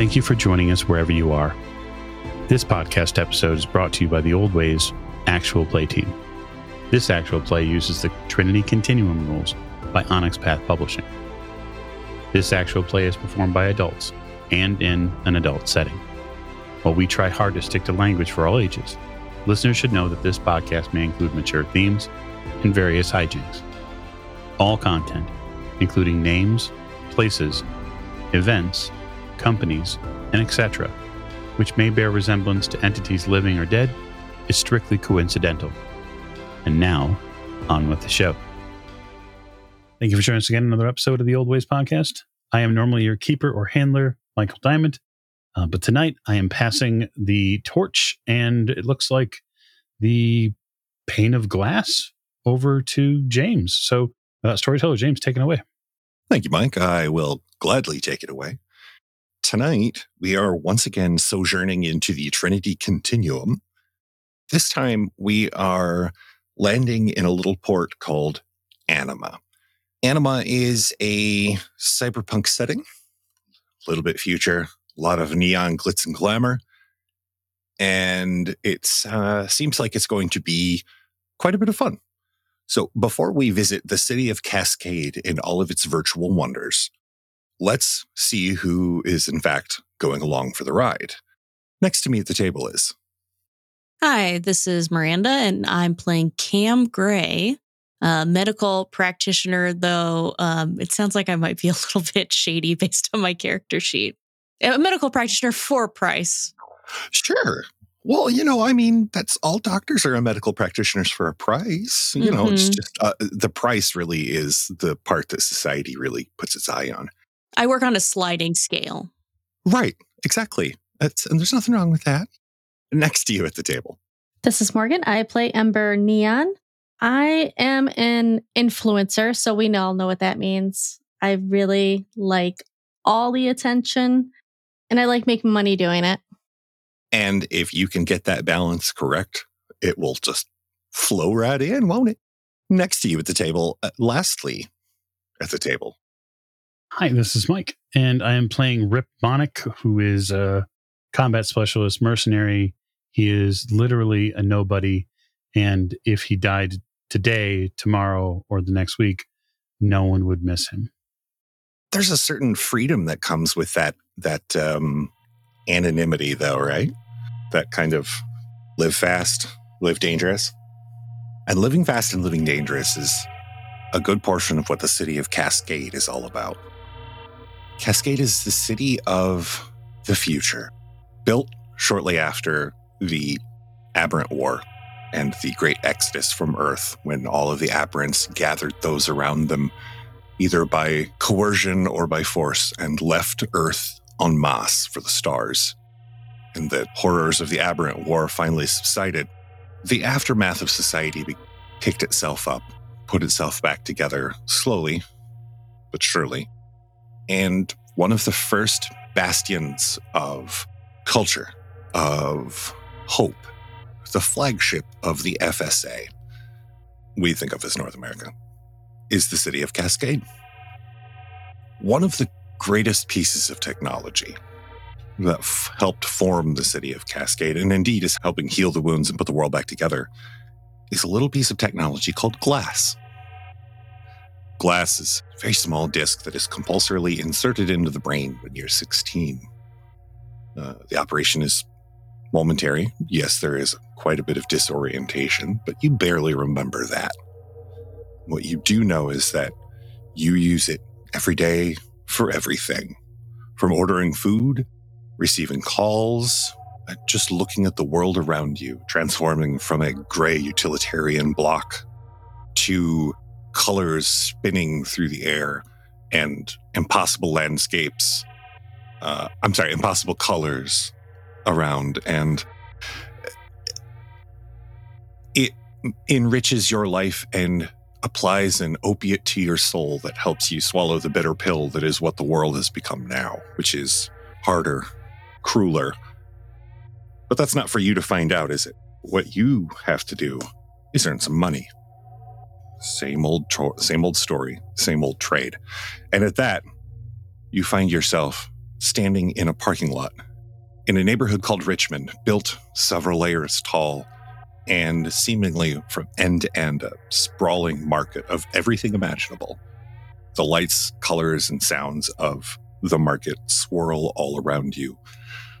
Thank you for joining us wherever you are. This podcast episode is brought to you by the Old Ways Actual Play Team. This actual play uses the Trinity Continuum rules by Onyx Path Publishing. This actual play is performed by adults and in an adult setting. While we try hard to stick to language for all ages, listeners should know that this podcast may include mature themes and various hijinks. All content, including names, places, events, companies, and etc., which may bear resemblance to entities living or dead, is strictly coincidental. And now, on with the show. Thank you for joining us again another episode of the Old Ways Podcast. I am normally your keeper or handler, Michael Diamond, uh, but tonight I am passing the torch, and it looks like the pane of glass over to James. So, uh, storyteller James, take it away. Thank you, Mike. I will gladly take it away. Tonight, we are once again sojourning into the Trinity Continuum. This time, we are landing in a little port called Anima. Anima is a cyberpunk setting, a little bit future, a lot of neon glitz and glamour. And it uh, seems like it's going to be quite a bit of fun. So before we visit the city of Cascade in all of its virtual wonders, let's see who is in fact going along for the ride. Next to me at the table is. Hi, this is Miranda, and I'm playing Cam Gray, a medical practitioner, though um, it sounds like I might be a little bit shady based on my character sheet. A medical practitioner for price. Sure. Well, you know, I mean, that's all doctors are medical practitioners for a price. You mm-hmm. know, it's mm-hmm. just uh, the price really is the part that society really puts its eye on. I work on a sliding scale. Right, exactly. That's, and there's nothing wrong with that. Next to you at the table. This is Morgan. I play Ember Neon. I am an influencer, so we all know what that means. I really like all the attention and I like making money doing it. And if you can get that balance correct, it will just flow right in, won't it? Next to you at the table, uh, lastly at the table. Hi, this is Mike, and I am playing Rip Bonick, who is a combat specialist mercenary. He is literally a nobody. And if he died today, tomorrow, or the next week, no one would miss him. There's a certain freedom that comes with that that um, anonymity, though, right? That kind of live fast, live dangerous. And living fast and living dangerous is a good portion of what the city of Cascade is all about. Cascade is the city of the future, built shortly after the Aberrant War and the Great Exodus from Earth, when all of the Aberrants gathered those around them, either by coercion or by force, and left Earth en masse for the stars. And the horrors of the Aberrant War finally subsided. The aftermath of society picked itself up, put itself back together slowly, but surely. And one of the first bastions of culture, of hope, the flagship of the FSA, we think of as North America, is the city of Cascade. One of the greatest pieces of technology that f- helped form the city of Cascade, and indeed is helping heal the wounds and put the world back together, is a little piece of technology called glass. Glass is a very small disc that is compulsorily inserted into the brain when you're 16. Uh, the operation is momentary. Yes, there is quite a bit of disorientation, but you barely remember that. What you do know is that you use it every day, for everything from ordering food, receiving calls, uh, just looking at the world around you, transforming from a gray utilitarian block to colors spinning through the air and impossible landscapes. Uh, I'm sorry, impossible colors around, and it enriches your life and applies an opiate to your soul that helps you swallow the bitter pill that is what the world has become now, which is harder, crueler. But that's not for you to find out, is it? What you have to do is earn some money. Same old, tro- same old story, same old trade. And at that, you find yourself standing in a parking lot in a neighborhood called Richmond, built several layers tall and seemingly from end to end a sprawling market of everything imaginable. The lights, colors, and sounds of the market swirl all around you,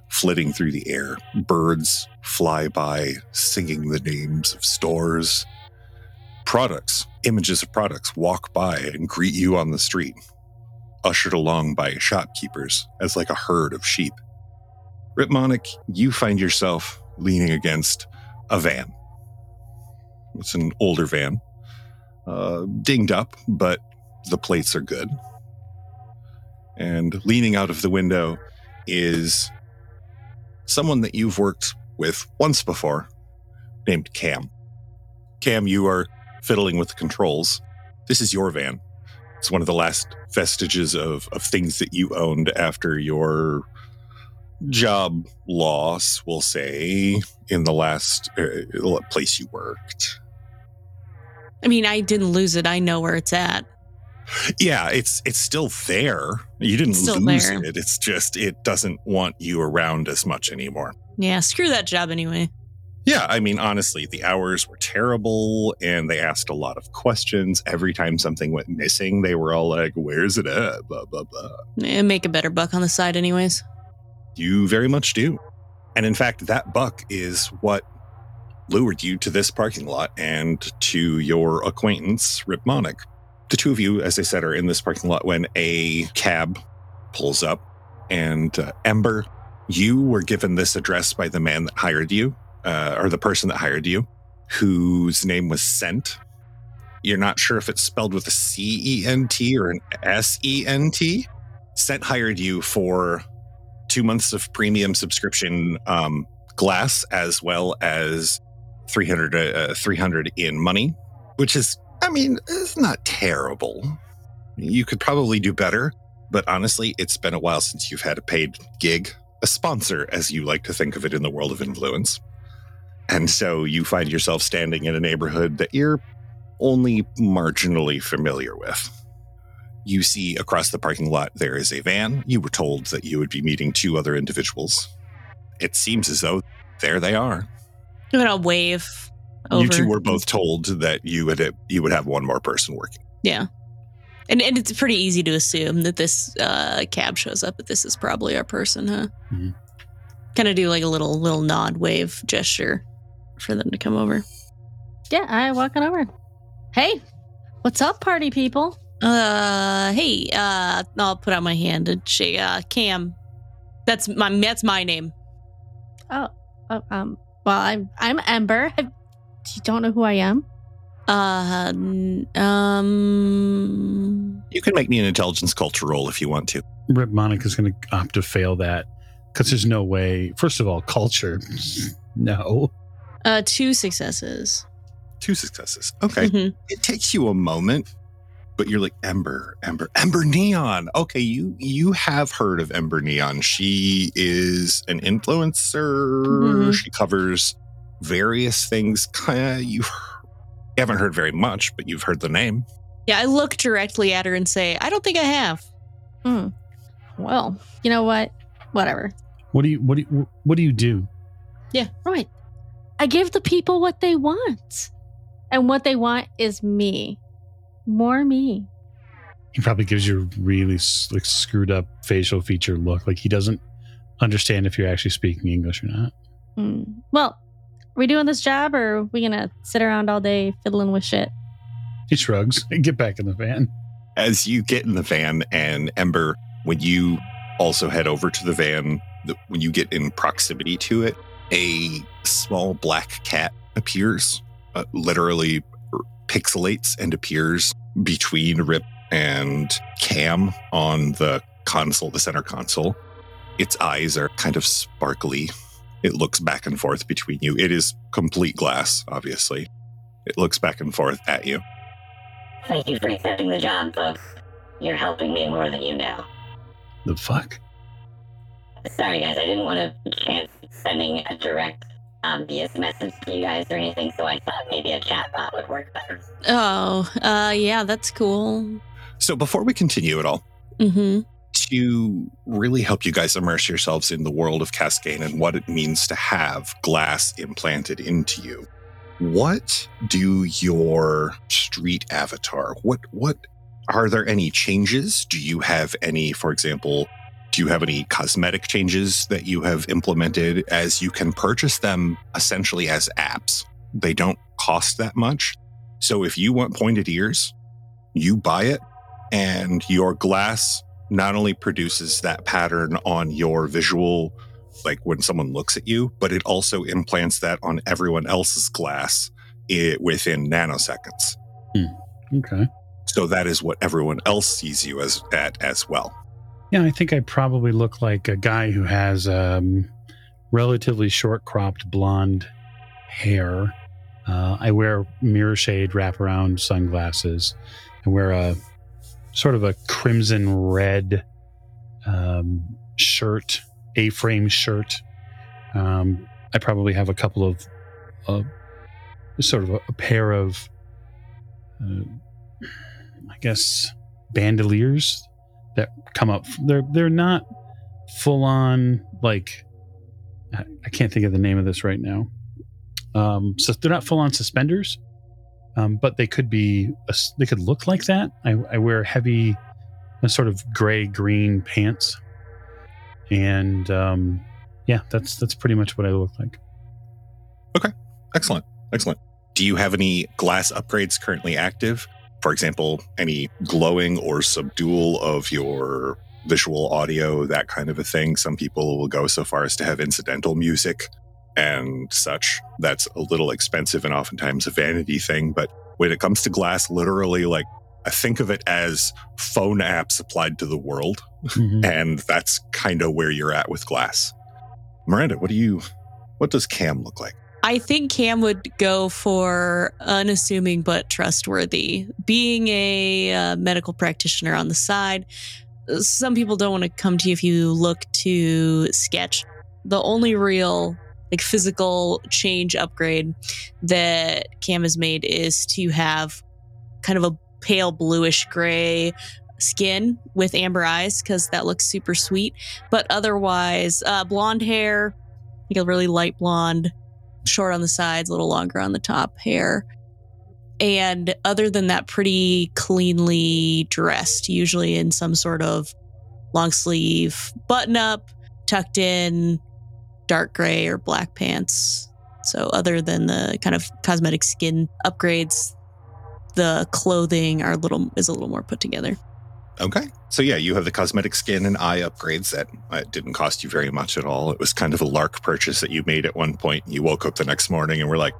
flitting through the air. Birds fly by, singing the names of stores. Products, images of products, walk by and greet you on the street, ushered along by shopkeepers as like a herd of sheep. Ripmonic, you find yourself leaning against a van. It's an older van, uh, dinged up, but the plates are good. And leaning out of the window is someone that you've worked with once before, named Cam. Cam, you are fiddling with the controls. This is your van. It's one of the last vestiges of, of things that you owned after your job loss, we'll say, in the last uh, place you worked. I mean, I didn't lose it. I know where it's at. Yeah, it's it's still there. You didn't lose there. it. It's just it doesn't want you around as much anymore. Yeah, screw that job anyway. Yeah, I mean, honestly, the hours were terrible and they asked a lot of questions. Every time something went missing, they were all like, Where's it at? Blah, blah, blah. And make a better buck on the side, anyways. You very much do. And in fact, that buck is what lured you to this parking lot and to your acquaintance, Rip Ripmonic. The two of you, as I said, are in this parking lot when a cab pulls up. And uh, Ember, you were given this address by the man that hired you, uh, or the person that hired you, whose name was Sent. You're not sure if it's spelled with a C E N T or an S E N T. Sent hired you for two months of premium subscription um, glass as well as 300, uh, 300 in money, which is, I mean, it's not terrible. You could probably do better, but honestly, it's been a while since you've had a paid gig, a sponsor, as you like to think of it in the world of influence. And so you find yourself standing in a neighborhood that you're only marginally familiar with. You see across the parking lot there is a van. You were told that you would be meeting two other individuals. It seems as though there they are. I'm gonna wave over. You two were both told that you would you would have one more person working. Yeah. And, and it's pretty easy to assume that this uh, cab shows up, but this is probably our person, huh? Mhm. Kind of do like a little little nod wave gesture for them to come over. Yeah, I walking over. Hey, what's up, party people? Uh, hey, uh, I'll put out my hand and shake. Uh, Cam, that's my that's my name. Oh, um, well, I'm I'm Ember. I, you don't know who I am? Uh, um, You can make me an intelligence culture roll if you want to. Rip Monica's going to opt to fail that because there's no way. First of all, culture. No. Uh, two successes. Two successes. Okay. Mhm. It takes you a moment, but you're like Ember, Ember, Ember Neon. Okay, you you have heard of Ember Neon. She is an influencer. Mhm. She covers various things. Kinda, you you haven't heard very much, but you've heard the name. Yeah, I look directly at her and say, "I don't think I have." Hmm. Well, you know what? Whatever. What do you what do you, what do you do? Yeah, right. I give the people what they want. And what they want is me. More me. He probably gives you a really like screwed up facial feature look, like he doesn't understand if you're actually speaking English or not. Hmm. Well, are we doing this job or are we gonna sit around all day fiddling with shit? He shrugs and get back in the van. As you get in the van, and Ember, when you also head over to the van, the, when you get in proximity to it, a small black cat appears, uh, literally pixelates and appears between Rip and Cam on the console, the center console. Its eyes are kind of sparkly. It looks back and forth between you. It is complete glass, obviously. It looks back and forth at you. Thank you for accepting the job, folks. You're helping me more than you know. The fuck? Sorry, guys, I didn't want to chance sending a direct, obvious message to you guys or anything, so I thought maybe a chatbot would work better. Oh, uh, yeah, that's cool. So before we continue at all, Mm-hmm. to really help you guys immerse yourselves in the world of Cascade and what it means to have glass implanted into you. What do your street avatar? What what are there any changes? Do you have any, for example, do you have any cosmetic changes that you have implemented as you can purchase them essentially as apps? They don't cost that much. So if you want pointed ears, you buy it and your glass not only produces that pattern on your visual like when someone looks at you, but it also implants that on everyone else's glass it, within nanoseconds. Hmm. Okay. So that is what everyone else sees you as at as well. Yeah, I think I probably look like a guy who has um, relatively short cropped blonde hair. Uh, I wear mirror shade wraparound sunglasses. I wear a sort of a crimson red um, shirt, A frame shirt. Um, I probably have a couple of, uh, sort of a, a pair of, uh, I guess, bandoliers that come up. They're they're not full on like I, can't think of the name of this right now. Um, so they're not full on suspenders, um, but they could be. A, they could look like that. I, I wear heavy, sort of gray green pants, and um, yeah, that's that's pretty much what I look like. Okay, excellent. Excellent. Do you have any glass upgrades currently active? For example, any glowing or subdual of your visual audio, that kind of a thing. Some people will go so far as to have incidental music and such. That's a little expensive and oftentimes a vanity thing. But when it comes to glass, literally, like, I think of it as phone apps applied to the world. Mhm. And that's kind of where you're at with glass. Miranda, what do you, what does Cam look like? I think Cam would go for unassuming but trustworthy. Being a uh, medical practitioner on the side, some people don't want to come to you if you look too sketch. The only real like physical change upgrade that Cam has made is to have kind of a pale bluish gray skin with amber eyes because that looks super sweet. But otherwise, uh, blonde hair, like a really light blonde, short on the sides, a little longer on the top hair. And other than that, pretty cleanly dressed, usually in some sort of long sleeve button up, tucked in, dark gray or black pants. So, other than the kind of cosmetic skin upgrades, the clothing are a little is a little more put together. Okay. So yeah, you have the cosmetic skin and eye upgrades that uh, didn't cost you very much at all. It was kind of a lark purchase that you made at one point. You woke up the next morning and were like,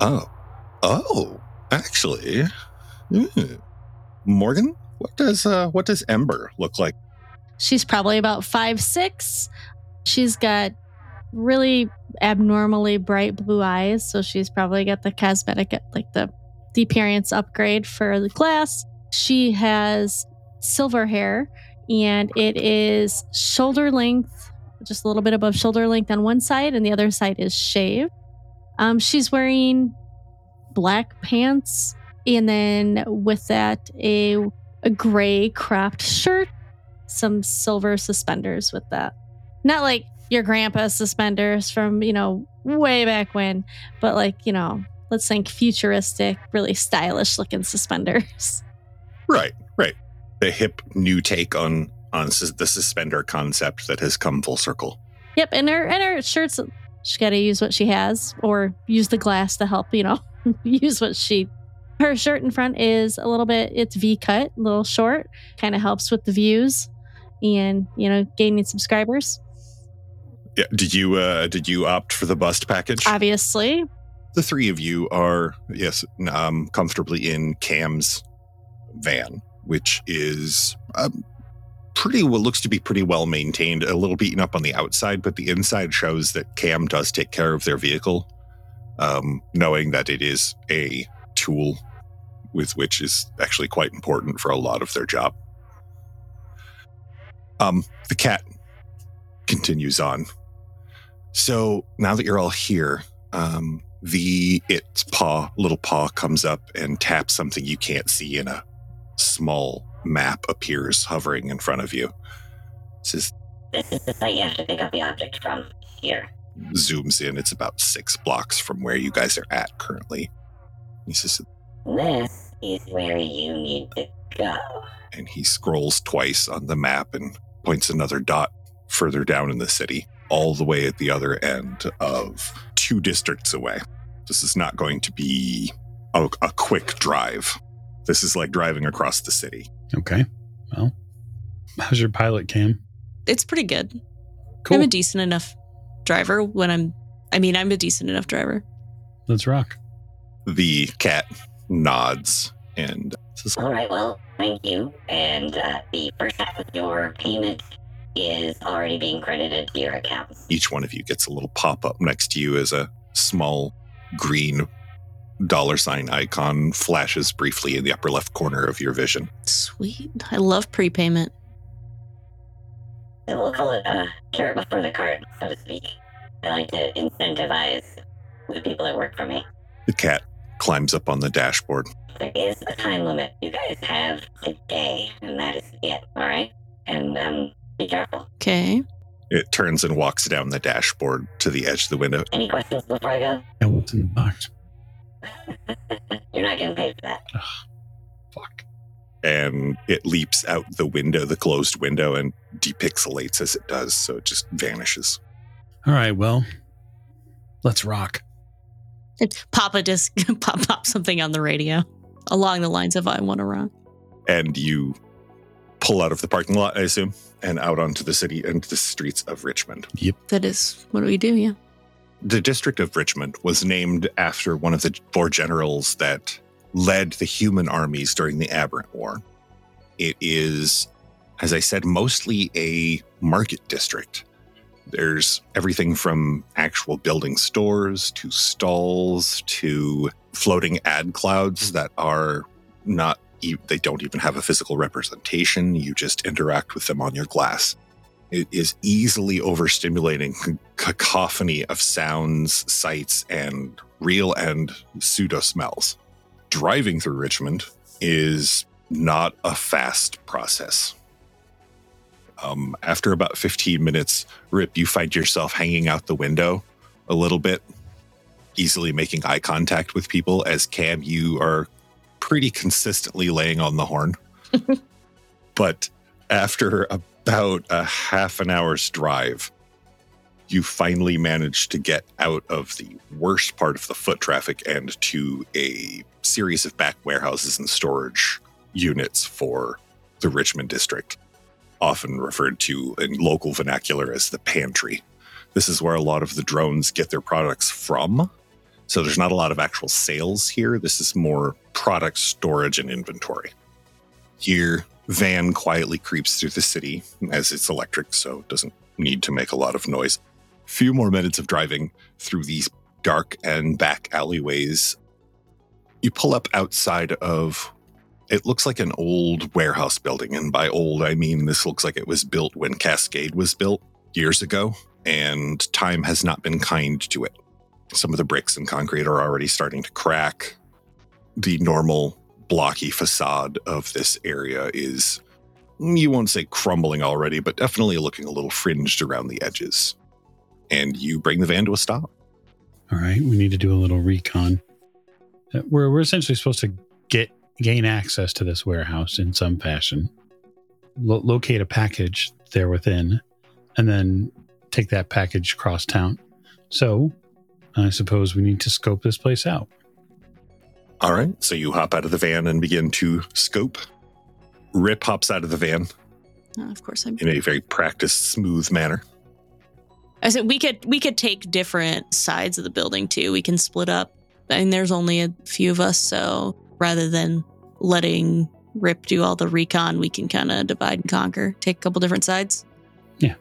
"Oh, oh, actually, hmm. Morgan, what does uh, what does Ember look like?" She's probably about five six. She's got really abnormally bright blue eyes, so she's probably got the cosmetic like the the appearance upgrade for the glass. She has silver hair and it is shoulder length, just a little bit above shoulder length on one side, and the other side is shaved. Um, she's wearing black pants, and then with that, a a gray cropped shirt, some silver suspenders with that. Not like your grandpa's suspenders from, you know, way back when, but like, you know, let's think futuristic, really stylish looking suspenders. Right, right. The hip new take on on the suspender concept that has come full circle. Yep, and her and her shirts she got to use what she has or use the glass to help, you know, use what she her shirt in front is a little bit it's V cut, a little short, kind of helps with the views and, you know, gaining subscribers. Yeah. Did you uh, did you opt for the bust package? Obviously, the three of you are yes um, comfortably in cam's van which is um, pretty well looks to be pretty well maintained a little beaten up on the outside but the inside shows that cam does take care of their vehicle um, knowing that it is a tool with which is actually quite important for a lot of their job. Um, the cat continues on. So now that you're all here um, the its paw little paw comes up and taps something you can't see in a small map appears hovering in front of you Says This is the site you have to pick up the object from. Here. zooms in. It's about six blocks from where you guys are at currently. He says, This is where you need to go. and he scrolls twice on the map and points another dot further down in the city, all the way at the other end of two districts away. This is not going to be a, a quick drive. This is like driving across the city. Okay. Well, how's your pilot cam? It's pretty good. Cool. I'm a decent enough driver when I'm. I mean, I'm a decent enough driver. Let's rock. The cat nods and says, All right, well, thank you. And uh, the first half of your payment is already being credited to your account. each one of you gets a little pop up next to you as a small green dollar sign icon flashes briefly in the upper left corner of your vision. Sweet. I love prepayment. So we'll call it a carrot before the cart, so to speak. I like to incentivize the people that work for me. The cat climbs up on the dashboard. There is a time limit you guys have today, and that is it, alright? And um, be careful. Okay. It turns and walks down the dashboard to the edge of the window. Any questions before I go? Yeah, what's in the box? You're not getting paid for that. Fuck. And it leaps out the window, the closed window, and depixelates as it does. So it just vanishes. All right. Well, let's rock. Papa just pop pop something on the radio along the lines of "I want to rock." And you pull out of the parking lot, I assume, and out onto the city and the streets of Richmond. Yep, that is what do we do? Yeah. The district of Richmond was named after one of the four generals that led the human armies during the Aberrant War. It is, as I said, mostly a market district. There's everything from actual building stores to stalls to floating ad clouds that are not, they don't even have a physical representation. You just interact with them on your glass. It is easily overstimulating cacophony of sounds, sights, and real and pseudo smells. Driving through Richmond is not a fast process. Um, after about 15 minutes, Rip, you find yourself hanging out the window a little bit, easily making eye contact with people. As Cam, you are pretty consistently laying on the horn. but after about a half an hour's drive, you finally manage to get out of the worst part of the foot traffic and to a series of back warehouses and storage units for the Richmond district, often referred to in local vernacular as the pantry. This is where a lot of the drones get their products from. So there's not a lot of actual sales here. This is more product storage and inventory. Your van quietly creeps through the city as it's electric, so it doesn't need to make a lot of noise. Few more minutes of driving through these dark and back alleyways. You pull up outside of it looks like an old warehouse building. And by old, I mean this looks like it was built when Cascade was built years ago, and time has not been kind to it. Some of the bricks and concrete are already starting to crack. The normal blocky facade of this area is, you won't say crumbling already, but definitely looking a little fringed around the edges. And you bring the van to a stop. All right. We need to do a little recon. Uh, We're, we're essentially supposed to get gain access to this warehouse in some fashion, lo- locate a package there within, and then take that package across town. So I suppose we need to scope this place out. All right. So you hop out of the van and begin to scope. Rip hops out of the van Uh, of course, I'm. in a very practiced, smooth manner. I said we could we could take different sides of the building too. We can split up. I mean, there's only a few of us, so rather than letting Rip do all the recon, we can kind of divide and conquer. Take a couple different sides. Yeah.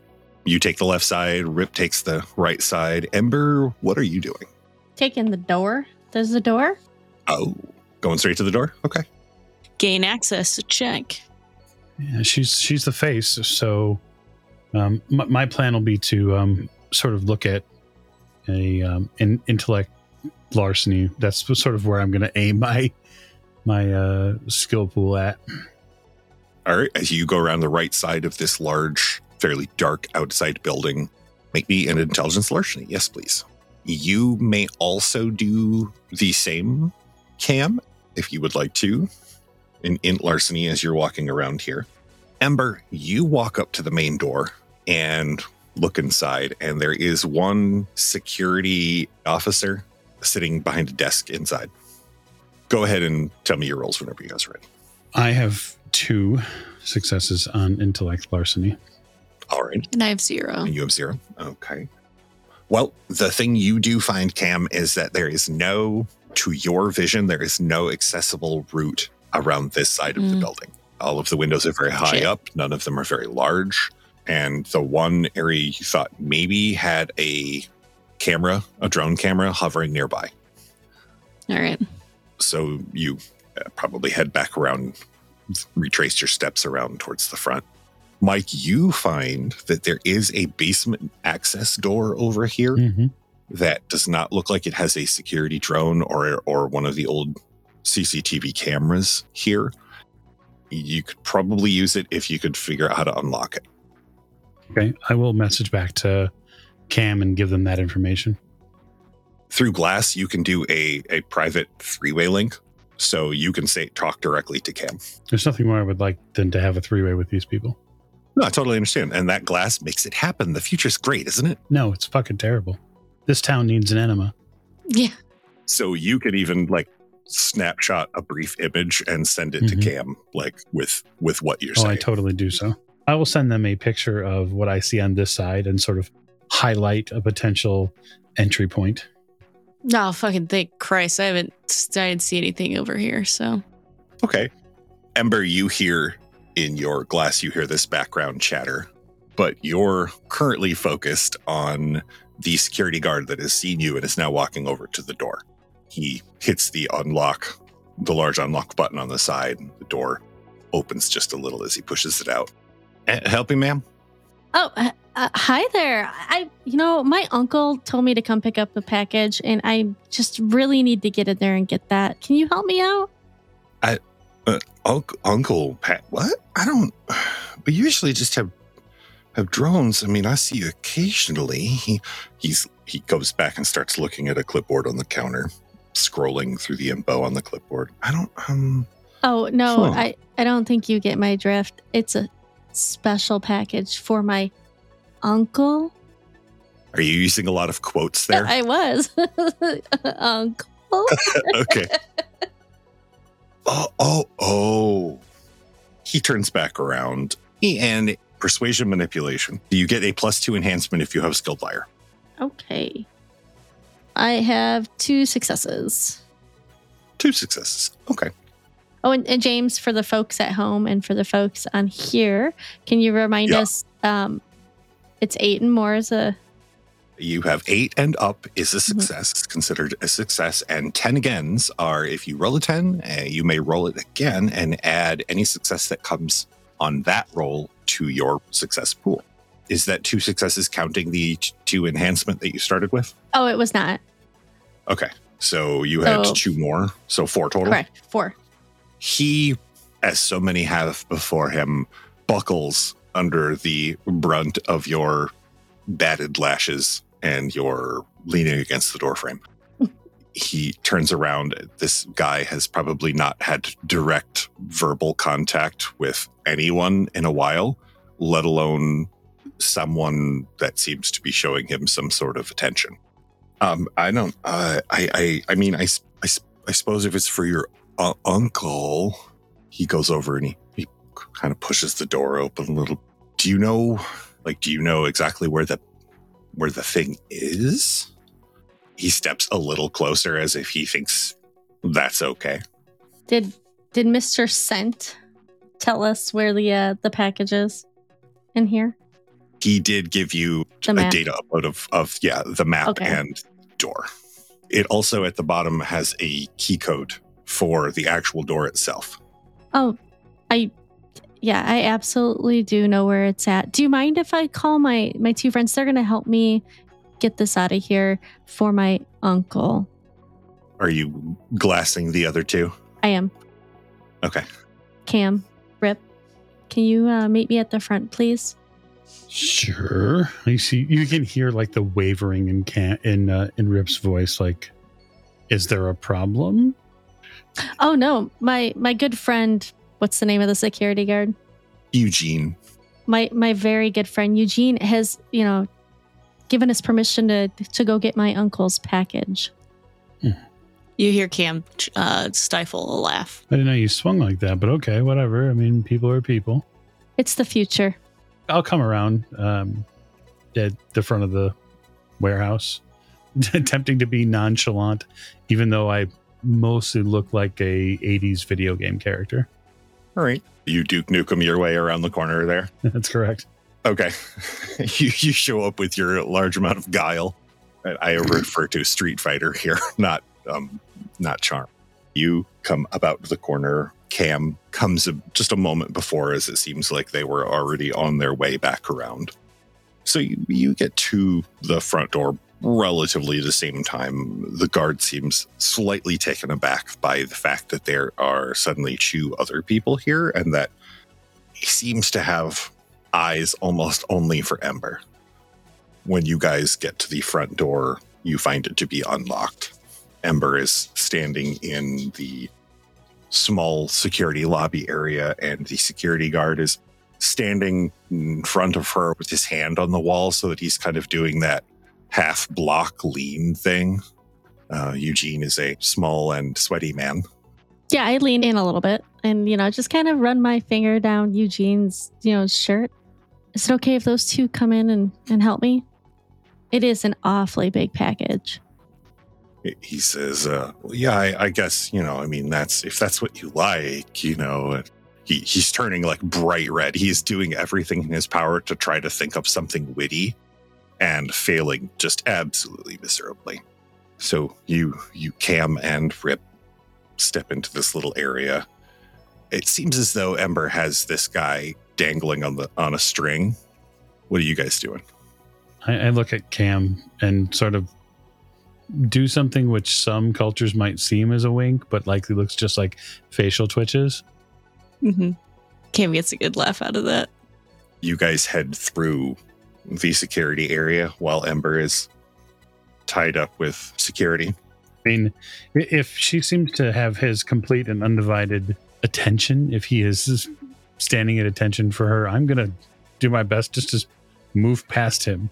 You take the left side, Rip takes the right side. Ember, what are you doing? Taking the door. There's the door? Oh, going straight to the door? Okay. Gain access. Check. Yeah, she's she's the face. So um, my, my plan will be to um, sort of look at a um, an intellect larceny. That's sort of where I'm going to aim my my uh, skill pool at. All right. As you go around the right side of this large fairly dark outside building. Make me an intelligence larceny. Yes, please. You may also do the same, Cam, if you would like to, in int larceny as you're walking around here. Ember, you walk up to the main door and look inside, and there is one security officer sitting behind a desk inside. Go ahead and tell me your rolls whenever you guys are ready. I have two successes on intellect larceny. All right. And I have zero. And you have zero. Okay. Well, the thing you do find, Cam, is that there is no, to your vision, there is no accessible route around this side of the Mm. building. All of the windows are very high Shit. up, none of them are very large. And the one area you thought maybe had a camera, a drone camera hovering nearby. All right. So you uh, probably head back around, retrace your steps around towards the front. Mike, you find that there is a basement access door over here Mm-hmm. That does not look like it has a security drone or or one of the old CCTV cameras here. You could probably use it if you could figure out how to unlock it. Okay. I will message back to Cam and give them that information. Through Glass, you can do a, a private three-way link. So you can say talk directly to Cam. There's nothing more I would like than to have a three way with these people. No, I totally understand. And that glass makes it happen. The future's great, isn't it? No, it's fucking terrible. This town needs an enema. Yeah. So you can even like snapshot a brief image and send it Mhm. to Cam, like with with what you're Oh, saying. I totally do so. I will send them a picture of what I see on this side and sort of highlight a potential entry point. No, fucking thank Christ. I haven't, I didn't see anything over here. So, Okay. Ember, you hear in your glass, you hear this background chatter, but you're currently focused on the security guard that has seen you and is now walking over to the door. He hits the unlock, the large unlock button on the side. The door opens just a little as he pushes it out. Eh, helping, ma'am? Oh, uh, uh, hi there. I, you know, my uncle told me to come pick up a package, and I just really need to get in there and get that. Can you help me out? Uncle, Uncle Pat, what? I don't. We usually just have have drones. I mean, I see you occasionally. He he's he goes back and starts looking at a clipboard on the counter, scrolling through the info on the clipboard. I don't. Um. Oh no, Huh. I, I don't think you get my drift. It's a special package for my uncle. Are you using a lot of quotes there? I was uncle. okay. Oh, oh, oh. He turns back around and persuasion manipulation. You get a plus two enhancement if you have skilled liar. Okay. I have two successes. Two successes. Okay. Oh, and, and James, for the folks at home and for the folks on here, can you remind Yeah. us? Um, it's eight and more is a You have eight and up is a Mm-hmm. success, It's considered a success, and 10 agains are if you roll a 10, uh, you may roll it again and add any success that comes on that roll to your success pool. Is that two successes counting the two enhancement that you started with? oh, it was not Okay. So you had So- two more, so four total. correct four. He, as so many have before him, buckles under the brunt of your batted lashes and your leaning against the doorframe. He turns around. This guy has probably not had direct verbal contact with anyone in a while, let alone someone that seems to be showing him some sort of attention. Um, I don't. Uh, I, I. I mean, I. I I suppose if it's for your uh, uncle, he goes over and he, he kind of pushes the door open a little. Do you know, like, do you know exactly where the where the thing is? He steps a little closer as if he thinks that's okay. Did did Mister Scent tell us where the uh, the package is in here? He did give you The a data upload of of yeah the map Okay. and door. It also at the bottom has a key code for the actual door itself. Oh, I yeah, I absolutely do know where it's at. Do you mind if I call my my two friends? They're gonna help me get this out of here for my uncle. Are you glassing the other two? I am Okay. Cam Rip. Can you uh, meet me at the front, please? Sure. You see, you can hear like the wavering in can in uh, in Rip's voice. Like, is there a problem? Oh no, my my good friend. What's the name of the security guard? Eugene. My my very good friend Eugene has you know given us permission to to go get my uncle's package. You hear Cam uh, stifle a laugh. I didn't know you swung like that, but okay, whatever. I mean, people are people. It's the future. I'll come around um, at the front of the warehouse, attempting to be nonchalant, even though I mostly look like a 80s video game character. All right. You Duke Nukem your way around the corner there. That's correct. Okay. you, you show up with your large amount of guile. I refer to Street Fighter here, not um, not charm. You come about the corner. Cam comes a, just a moment before, as it seems like they were already on their way back around. So you, you get to the front door relatively the same time. The guard seems slightly taken aback by the fact that there are suddenly two other people here, and that he seems to have eyes almost only for Ember. When you guys get to the front door, you find it to be unlocked. Ember is standing in the small security lobby area, and the security guard is standing in front of her with his hand on the wall so that he's kind of doing that half block lean thing. Uh, Eugene is a small and sweaty man. Yeah, I lean in a little bit and you know just kind of run my finger down Eugene's you know shirt. Is it okay if those two come in and and help me? It is an awfully big package. He says, uh, well, "Yeah, I, I guess you know. I mean, that's if that's what you like, you know." He he's turning like bright red. He's doing everything in his power to try to think of something witty, and failing just absolutely miserably. So you you Cam and Rip step into this little area. It seems as though Ember has this guy dangling on the on a string. What are you guys doing? I, I look at Cam and sort of do something which some cultures might seem as a wink, but likely looks just like facial twitches. Mm-hmm. Cam gets a good laugh out of that. You guys head through the security area while Ember is tied up with security. I mean, if she seems to have his complete and undivided attention, if he is standing at attention for her, I'm to do my best just to move past him.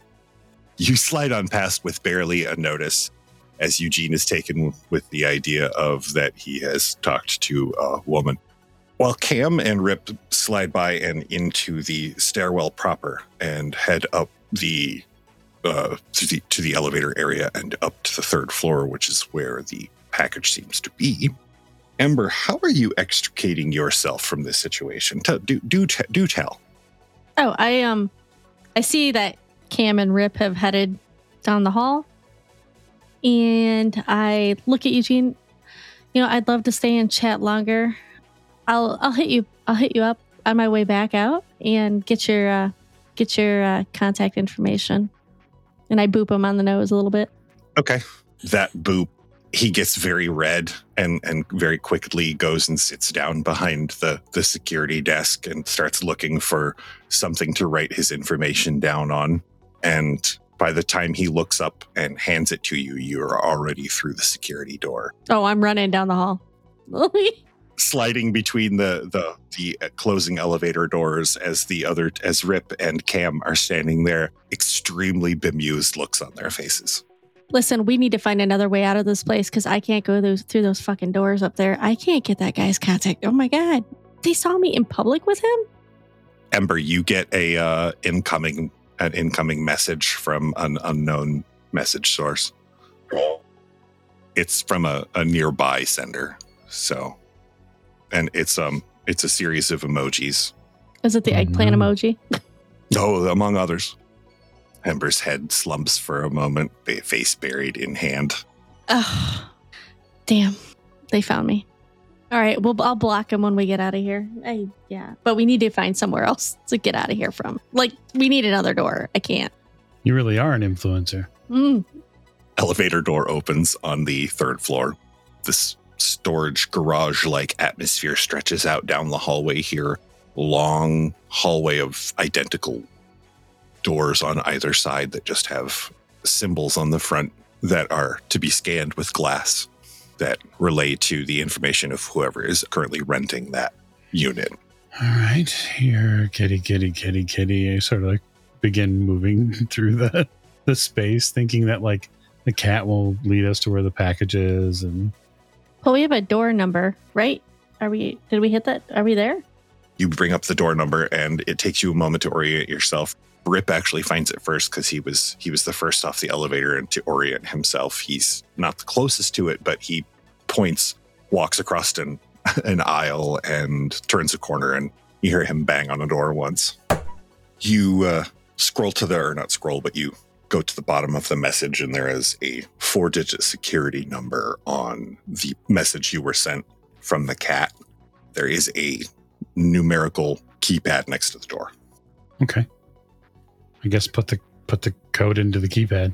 You slide on past with barely a notice as Eugene is taken with the idea of that he has talked to a woman. While Cam and Rip slide by and into the stairwell proper and head up the uh, to the to the elevator area and up to the third floor, which is where the package seems to be. Ember, how are you extricating yourself from this situation? Tell, do do do tell. Oh, I um, I see that Cam and Rip have headed down the hall, and I look at Eugene. You know, I'd love to stay and chat longer. I'll I'll hit you. I'll hit you up on my way back out and get your uh, get your uh, contact information. And I boop him on the nose a little bit. Okay. That boop, he gets very red and and very quickly goes and sits down behind the the security desk and starts looking for something to write his information down on. And by the time he looks up and hands it to you, you're already through the security door. Oh, I'm running down the hall. Sliding between the the the uh, closing elevator doors as the other as Rip and Cam are standing there, extremely bemused looks on their faces. Listen, we need to find another way out of this place because I can't go those through those fucking doors up there. I can't get that guy's contact. Oh my god, they saw me in public with him. Ember, you get a uh, incoming an incoming message from an unknown message source. It's from a, a nearby sender. So, and it's um it's a series of emojis. Is it the eggplant no. emoji? Oh, among others. Ember's head slumps for a moment, face buried in hand. Oh, damn! They found me. All right, well, I'll block him when we get out of here. I, yeah, but we need to find somewhere else to get out of here from. Like, we need another door. I can't. You really are an influencer. Mm. Elevator door opens on the third floor. This storage garage like atmosphere stretches out down the hallway here. Long hallway of identical doors on either side that just have symbols on the front that are to be scanned with glass that relay to the information of whoever is currently renting that unit. All right, here, kitty, kitty, kitty, kitty. I sort of like begin moving through the the space, thinking that like the cat will lead us to where the package is, and Well, we have a door number, right? Are we? Did we hit that? Are we there? You bring up the door number and it takes you a moment to orient yourself. Rip actually finds it first because he was he was the first off the elevator and to orient himself. He's not the closest to it, but he points, walks across an an aisle and turns a corner and you hear him bang on a door once. You uh, scroll to the or not scroll, but you go to the bottom of the message and there is a four digit security number on the message you were sent from the cat. There is a numerical keypad next to the door. okay. I guess put the put the code into the keypad.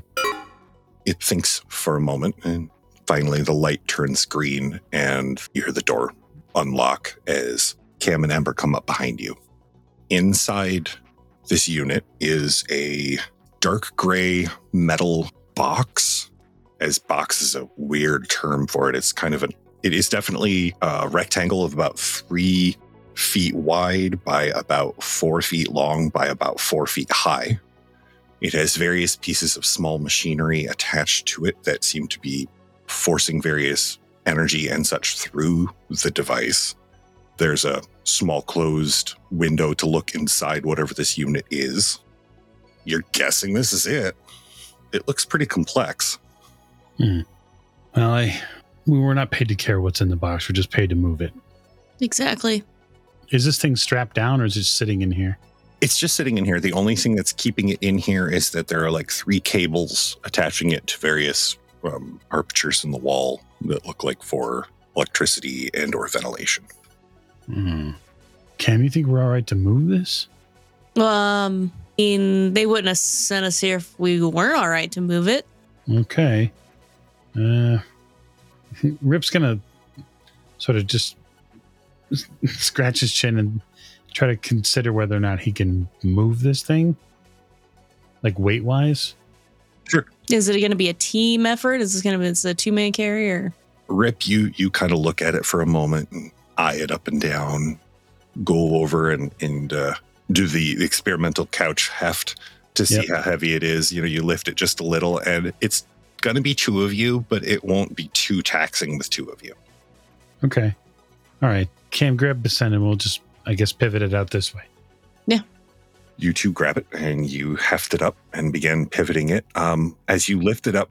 It thinks for a moment and finally the light turns green and you hear the door unlock as Cam and Ember come up behind you. Inside this unit is a dark gray metal box. As box is a weird term for it. It's kind of an it is definitely a rectangle of about three feet wide by about four feet long by about four feet high. It has various pieces of small machinery attached to it that seem to be forcing various energy and such through the device. There's a small closed window to look inside whatever this unit is. You're guessing this is it. It looks pretty complex. Hmm. Well, I we were not paid to care what's in the box. We're just paid to move it. Exactly. Is this thing strapped down or is it just sitting in here? It's just sitting in here. The only thing that's keeping it in here is that there are like three cables attaching it to various um, apertures in the wall that look like for electricity and or ventilation. Hmm. Cam, you think we're all right to move this? Um, I mean, they wouldn't have sent us here if we weren't all right to move it. Okay. Uh, Rip's gonna sort of just scratch his chin and try to consider whether or not he can move this thing, like weight wise. Sure. Is it going to be a team effort? Is this going to be it's a two man carrier? Rip, you you kind of look at it for a moment and eye it up and down, go over and and uh, do the, the experimental couch heft to see Yep. how heavy it is. You know, you lift it just a little, and it's gonna be two of you, but it won't be too taxing with two of you. Okay. All right. Cam, grab the send and we'll just, I guess, pivot it out this way. Yeah. You two grab it and you heft it up and begin pivoting it. Um, as you lift it up,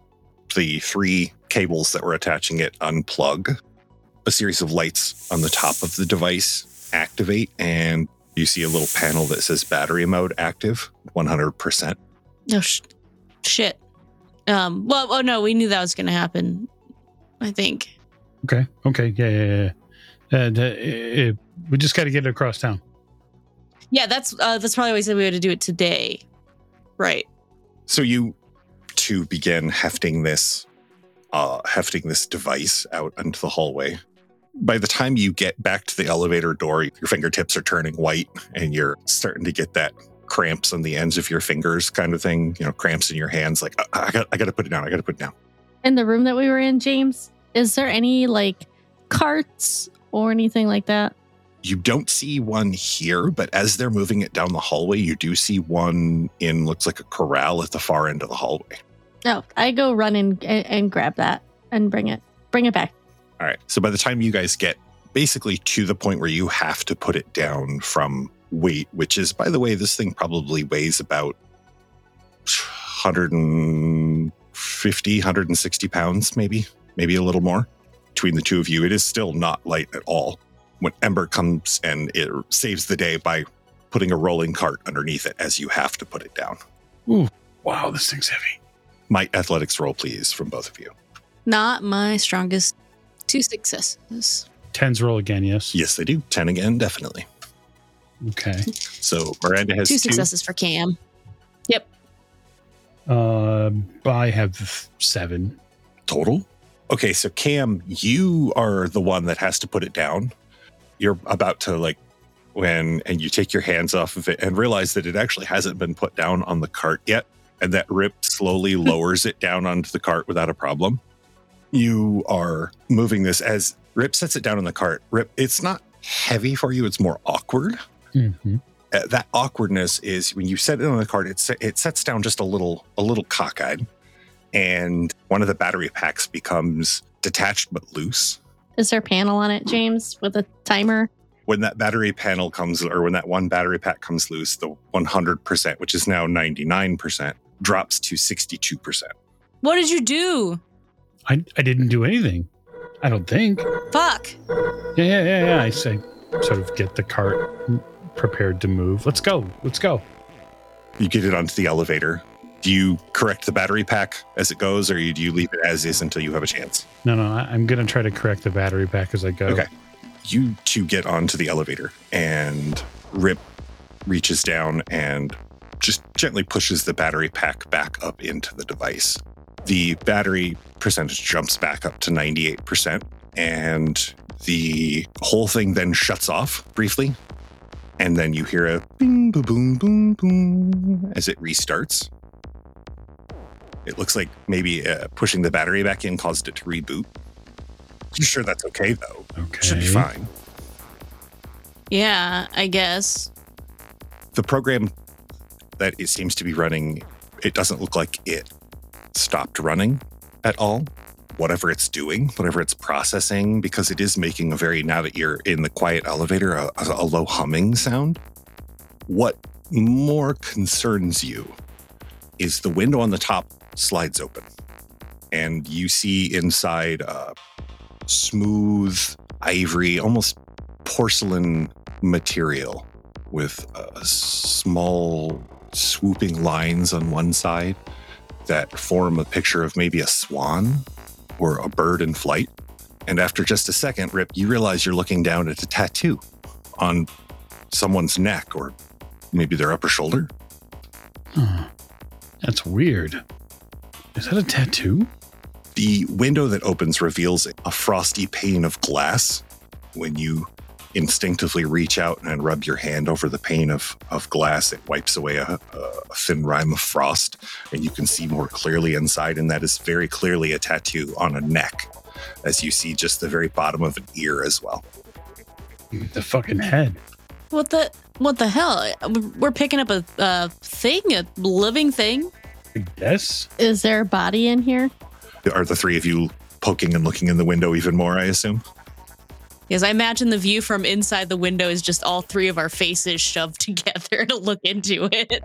the three cables that were attaching it unplug. A series of lights on the top of the device activate, and you see a little panel that says battery mode active, 100%. Oh, sh- shit. Um, well, oh no, we knew that was going to happen. I think. Okay. Okay. Yeah. Yeah. yeah. And uh, uh, we just got to get it across town. Yeah, that's uh, that's probably why we said we had to do it today. Right. So you two begin hefting this, uh, hefting this device out into the hallway. By the time you get back to the elevator door, your fingertips are turning white, and you're starting to get that cramps on the ends of your fingers, kind of thing. You know, cramps in your hands. Like I, I got, I got to put it down. I got to put it down. In the room that we were in, James, is there any like carts or anything like that? You don't see one here, but as they're moving it down the hallway, you do see one in looks like a corral at the far end of the hallway. No, I go run and, and and grab that and bring it, bring it back. All right. So by the time you guys get basically to the point where you have to put it down from weight, which is, by the way, this thing probably weighs about 150, 160 pounds, maybe, maybe a little more between the two of you. It is still not light at all. When Ember comes and it saves the day by putting a rolling cart underneath it as you have to put it down. Wow, this thing's heavy. My athletics roll, please, from both of you. Not my strongest. Two successes. Tens roll again, yes. Yes, they do. 10 again, definitely. Okay. So Miranda has Two two. successes for Cam. Yep. Uh, I have seven. total. Okay, so Cam, you are the one that has to put it down. You're about to like when and you take your hands off of it and realize that it actually hasn't been put down on the cart yet and that Rip slowly lowers it down onto the cart without a problem. You are moving this as Rip sets it down on the cart. Rip, it's not heavy for you, it's more awkward. Mm-hmm. Uh, that awkwardness is when you set it on the cart, it, it sets down just a little, a little cockeyed, and one of the battery packs becomes detached but loose. Is there a panel on it, James, with a timer? when that battery panel comes or when that one battery pack comes loose, the 100%, which is now 99%, drops to 62%. What did you do? I, I didn't do anything. I don't think. Fuck. Yeah, yeah, yeah, yeah. I say, sort of get the cart prepared to move. Let's go. Let's go. You get it onto the elevator. Do you correct the battery pack as it goes, or do you leave it as is until you have a chance? No, no, I'm going to try to correct the battery pack as I go. Okay. You two get onto the elevator, and Rip reaches down and just gently pushes the battery pack back up into the device. The battery percentage jumps back up to 98%, and the whole thing then shuts off briefly. And then you hear a bing, boom, boom, boom, boom as it restarts. It looks like maybe uh, pushing the battery back in caused it to reboot. You sure that's okay, though? Okay. Should be fine. Yeah, I guess. the program that it seems to be running, it doesn't look like it stopped running at all. Whatever it's doing, whatever it's processing, because it is making a very, now that you're in the quiet elevator, a, a low humming sound. What more concerns you is the window on the top slides open, and you see inside a smooth ivory, almost porcelain material with uh, small swooping lines on one side that form a picture of maybe a swan or a bird in flight. And after just a second, Rip, you realize you're looking down at a tattoo on someone's neck or maybe their upper shoulder. Huh. That's weird. Is that a tattoo? The window that opens reveals a frosty pane of glass. When you instinctively reach out and rub your hand over the pane of, of glass, it wipes away a, a thin rime of frost, and you can see more clearly inside. And that is very clearly a tattoo on a neck, as you see just the very bottom of an ear as well. The fucking head. What the what the hell? We're picking up a, a thing, a living thing. I guess. Is there a body in here? Are the three of you poking and looking in the window even more, I assume? Because I imagine the view from inside the window is just all three of our faces shoved together to look into it.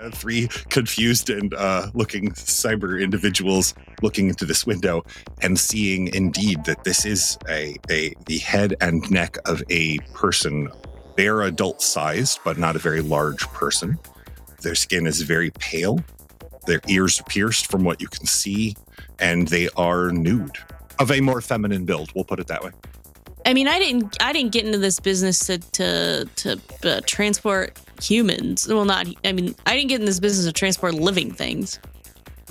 Uh, three confused and uh, looking cyber individuals looking into this window and seeing indeed that this is a, a the head and neck of a person. They are adult sized, but not a very large person. Their skin is very pale. Their ears are pierced from what you can see, and they are nude of a more feminine build. We'll put it that way. I mean, I didn't I didn't get into this business to to to uh, transport humans. Well, not I mean, I didn't get in this business to transport living things,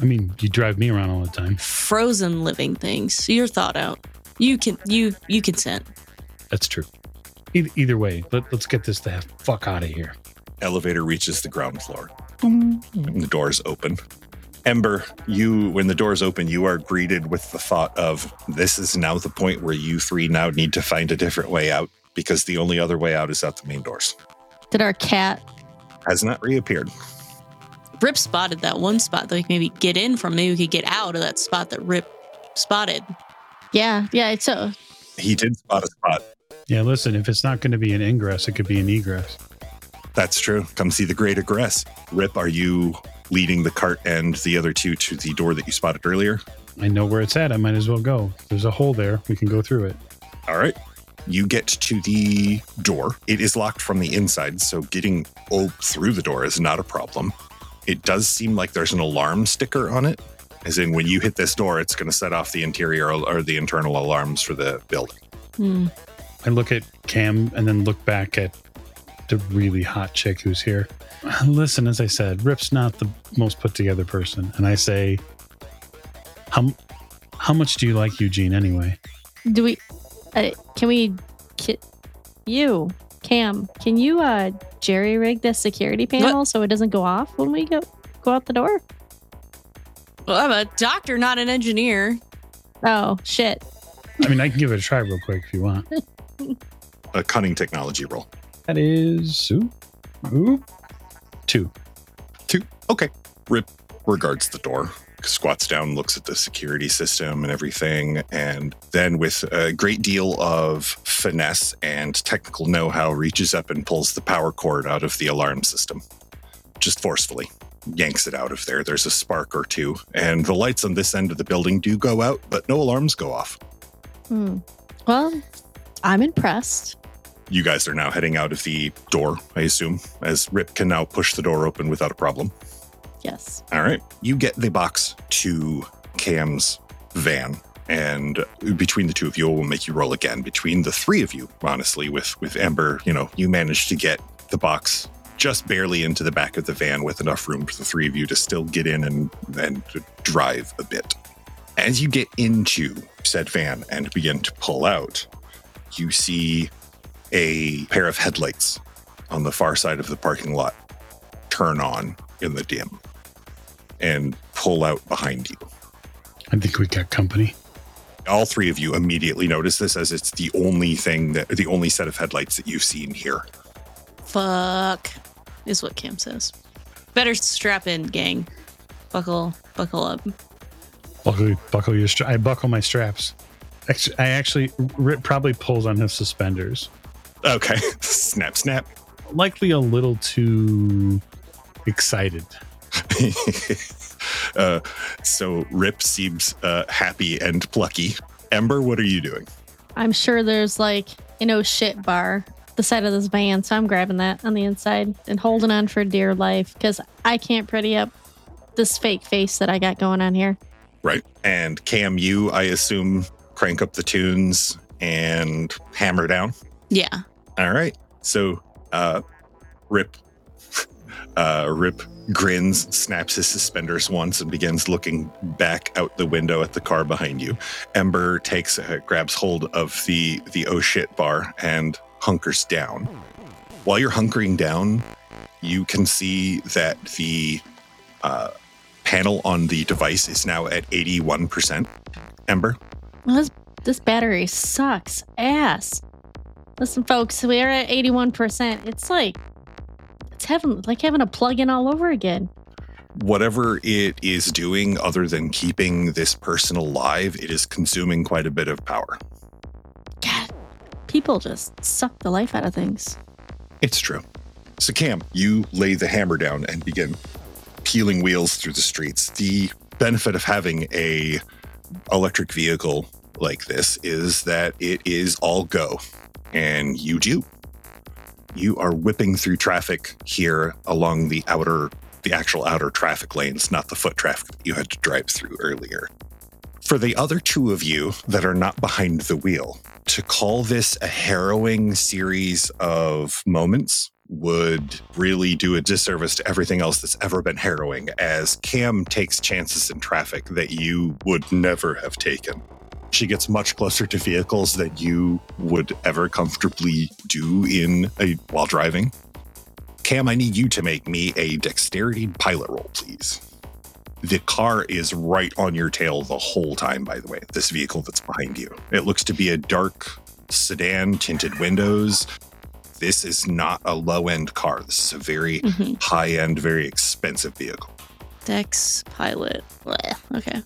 I mean, you drive me around all the time. frozen living things. You're thought out. You can you you consent. That's true. Either, either way, let, let's get this the fuck out of here. Elevator reaches the ground floor. And the doors open. Ember, you, when the doors open, you are greeted with the thought of this is now the point where you three now need to find a different way out because the only other way out is out the main doors. Did our cat? Has not reappeared. Rip spotted that one spot that we could maybe get in from. Maybe we could get out of that spot that Rip spotted. Yeah, yeah. It's a. He did spot a spot. Yeah, listen, if it's not going to be an ingress, it could be an egress. That's true. Come see the great egress. Rip, are you leading the cart and the other two to the door that you spotted earlier? I know where it's at. I might as well go. There's a hole there. We can go through it. All right. You get to the door. It is locked from the inside, so getting o- through the door is not a problem. It does seem like there's an alarm sticker on it, as in when you hit this door, it's going to set off the interior or, or the internal alarms for the building. Hmm. I look at Cam and then look back at the really hot chick who's here. Listen, as I said, Rip's not the most put together person. And I say, how, how much do you like Eugene anyway? do we? Uh, can we? Ki- you? Cam, can you uh jerry rig this security panel so it doesn't go off when we go go out the door? Well, I'm a doctor, not an engineer. Oh shit. I mean, I can give it a try real quick if you want. A cunning technology roll. That is ooh, ooh, two. Two. Okay. Rip regards the door, squats down, looks at the security system and everything, and then with a great deal of finesse and technical know-how reaches up and pulls the power cord out of the alarm system. Just forcefully. Yanks it out of there. There's a spark or two, and the lights on this end of the building do go out, but no alarms go off. Hmm. Well, I'm impressed. You guys are now heading out of the door, I assume, as Rip can now push the door open without a problem. Yes. All right. You get the box to Cam's van. And between the two of you, we'll make you roll again. Between the three of you, honestly, with with Ember, you know, you managed to get the box just barely into the back of the van with enough room for the three of you to still get in and and drive a bit. As you get into said van and begin to pull out, you see a pair of headlights on the far side of the parking lot turn on in the dim and pull out behind you. I think we got company. All three of you immediately notice this as it's the only thing that the only set of headlights that you've seen here. Fuck, is what Cam says. Better strap in, gang. Buckle, buckle up. Buckle, buckle your. Stra- I buckle my straps. Actually, I actually Rip probably pulls on his suspenders. Okay. snap, snap. Likely a little too excited. uh, so Rip seems uh, happy and plucky. Ember, what are you doing? I'm sure there's like an oh shit bar the side of this van, so I'm grabbing that on the inside and holding on for dear life because I can't pretty up this fake face that I got going on here. Right. And Cam, you, I assume, crank up the tunes and hammer down. Yeah. All right. So, uh, Rip, uh, Rip grins, snaps his suspenders once, and begins looking back out the window at the car behind you. Ember takes, uh, grabs hold of the the oh shit bar and hunkers down. While you're hunkering down, you can see that the uh, panel on the device is now at 81%. Ember, Well, this, this battery sucks ass. Listen, folks, we're at 81%. It's like, it's having, like having a plug in all over again. whatever it is doing other than keeping this person alive, it is consuming quite a bit of power. God, people just suck the life out of things. It's true. So, Cam, you lay the hammer down and begin peeling wheels through the streets. The benefit of having a electric vehicle like this is that it is all go, and you do. You are whipping through traffic here along the outer, the actual outer traffic lanes, not the foot traffic that you had to drive through earlier. For the other two of you that are not behind the wheel, to call this a harrowing series of moments would really do a disservice to everything else that's ever been harrowing, as Cam takes chances in traffic that you would never have taken. She gets much closer to vehicles that you would ever comfortably do in a while driving. Cam, I need you to make me a dexterity pilot roll, please. The car is right on your tail the whole time, by the way, this vehicle that's behind you. It looks to be a dark sedan, tinted windows. This is not a low end car. This is a very hmm high end, very expensive vehicle. Dex pilot. Blech. Okay.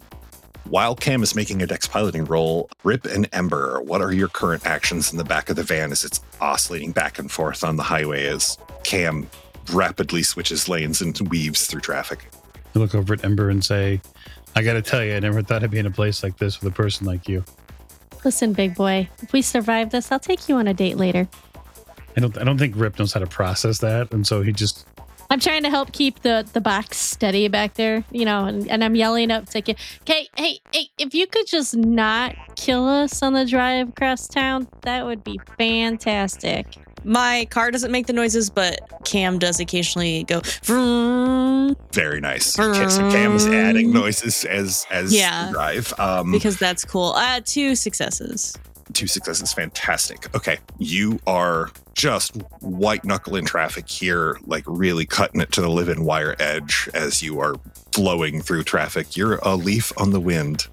While Cam is making a dex piloting roll, Rip and Ember, what are your current actions in the back of the van as it's oscillating back and forth on the highway as Cam rapidly switches lanes and weaves through traffic? I look over at Ember and say, I got to tell you, I never thought I'd be in a place like this with a person like you. Listen, big boy, if we survive this, I'll take you on a date later. I don't, I don't think Rip knows how to process that. And so he just, I'm trying to help keep the, the box steady back there, you know, and, and I'm yelling up to Kate, okay, hey, hey, if you could just not kill us on the drive across town, that would be fantastic. My car doesn't make the noises, but Cam does occasionally go. vroom, Very nice. Okay, so Cam is adding noises as as Yeah. drive. Um, Because that's cool. Uh, two successes. Two successes, fantastic. Okay, you are just white knuckle in traffic here, like really cutting it to the living wire edge as you are flowing through traffic. You're a leaf on the wind.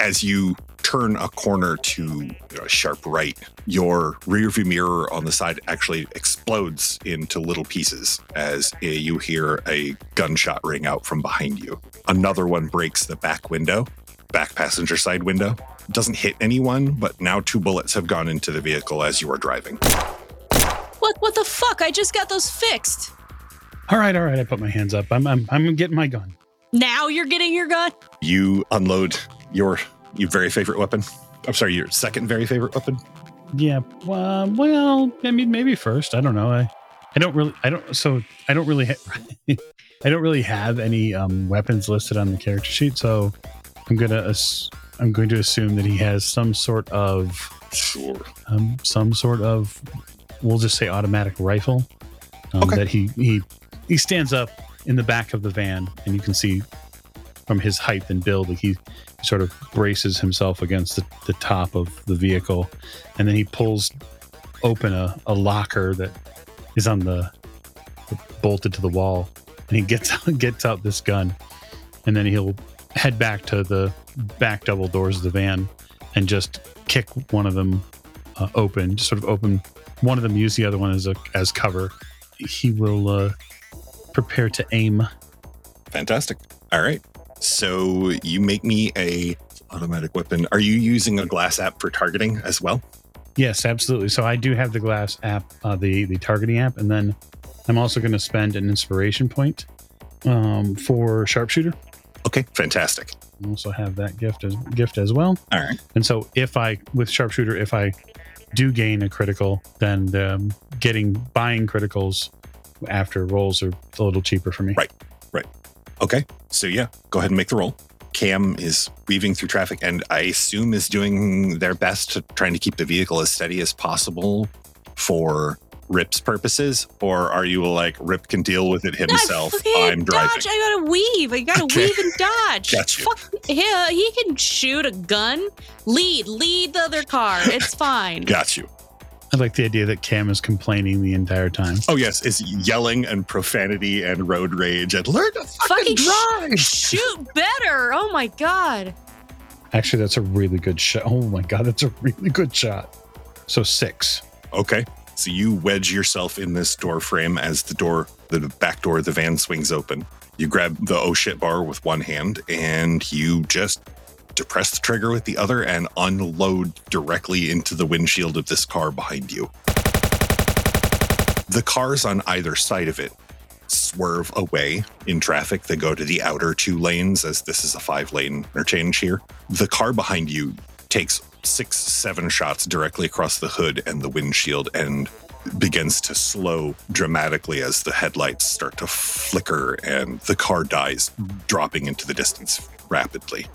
As you turn a corner to a sharp right, your rearview mirror on the side actually explodes into little pieces as you hear a gunshot ring out from behind you. Another one breaks the back window, back passenger side window. Doesn't hit anyone, but now two bullets have gone into the vehicle as you are driving. What what the fuck? I just got those fixed. All right, all right. I put my hands up. I'm I'm, I'm getting my gun. Now you're getting your gun? You unload your your very favorite weapon. I'm sorry, your second very favorite weapon. Yeah. Well, well, I mean, maybe first. I don't know. I, I don't really. I don't. So I don't really. Ha- I don't really have any um, weapons listed on the character sheet. So I'm gonna. Ass- I'm going to assume that he has some sort of. Sure. Um, some sort of. We'll just say automatic rifle. Um, Okay. That he he he stands up in the back of the van, and you can see from his height and build, like he sort of braces himself against the, the top of the vehicle, and then he pulls open a, a locker that is on the bolted to the wall, and he gets out, gets out this gun, and then he'll head back to the back double doors of the van and just kick one of them uh, open, just sort of open one of them, use the other one as a as cover. He will uh, prepare to aim. Fantastic. All right. So you make me a automatic weapon. Are you using a glass app for targeting as well? Yes, absolutely. So I do have the glass app, uh, the the targeting app, and then I'm also going to spend an inspiration point um, for sharpshooter. Okay, fantastic. I also have that gift as gift as well. All right. And so if I with sharpshooter, if I do gain a critical, then um, getting buying criticals after rolls are a little cheaper for me. Right. Right. Okay. So yeah, go ahead and make the roll. Cam is weaving through traffic and I assume is doing their best to trying to keep the vehicle as steady as possible for Rip's purposes, or are you like Rip can deal with it himself? I I'm driving. Dodge. I gotta weave. I gotta Okay. weave and dodge. Got you. Fuck yeah, he can shoot a gun. Lead, lead the other car. It's fine. Got you. I like the idea that Cam is complaining the entire time. Oh yes, is yelling and profanity and road rage and learn to fucking, Fucking sh- drive. Shoot better. Oh my god. Actually, that's a really good shot. Oh my god, that's a really good shot. So six. Okay. So you wedge yourself in this door frame as the door, the back door of the van swings open. You grab the oh shit bar with one hand and you just depress the trigger with the other and unload directly into the windshield of this car behind you. The cars on either side of it swerve away in traffic. They go to the outer two lanes as this is a five lane interchange here. The car behind you takes six, seven shots directly across the hood and the windshield and begins to slow dramatically as the headlights start to flicker and the car dies, dropping into the distance rapidly.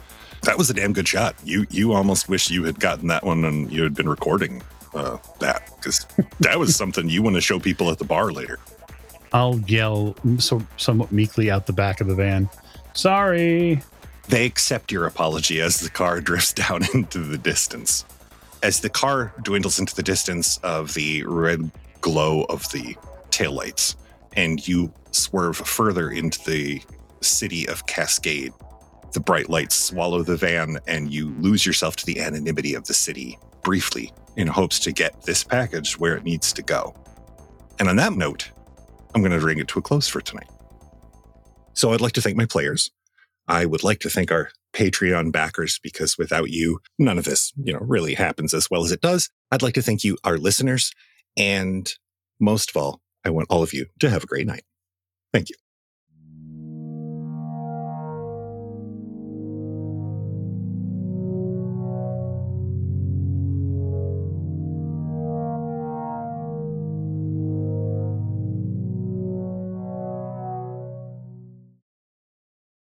That was a damn good shot. You you almost wish you had gotten that one and you had been recording uh, that because that was something you want to show people at the bar later. I'll yell so somewhat meekly out the back of the van. Sorry. They accept your apology as the car drifts down into the distance. As the car dwindles into the distance of the red glow of the taillights, and you swerve further into the city of Cascade, the bright lights swallow the van, and you lose yourself to the anonymity of the city briefly in hopes to get this package where it needs to go. And on that note, I'm going to bring it to a close for tonight. So I'd like to thank my players. I would like to thank our Patreon backers because without you, none of this, you know, really happens as well as it does. I'd like to thank you, our listeners. And most of all, I want all of you to have a great night. Thank you.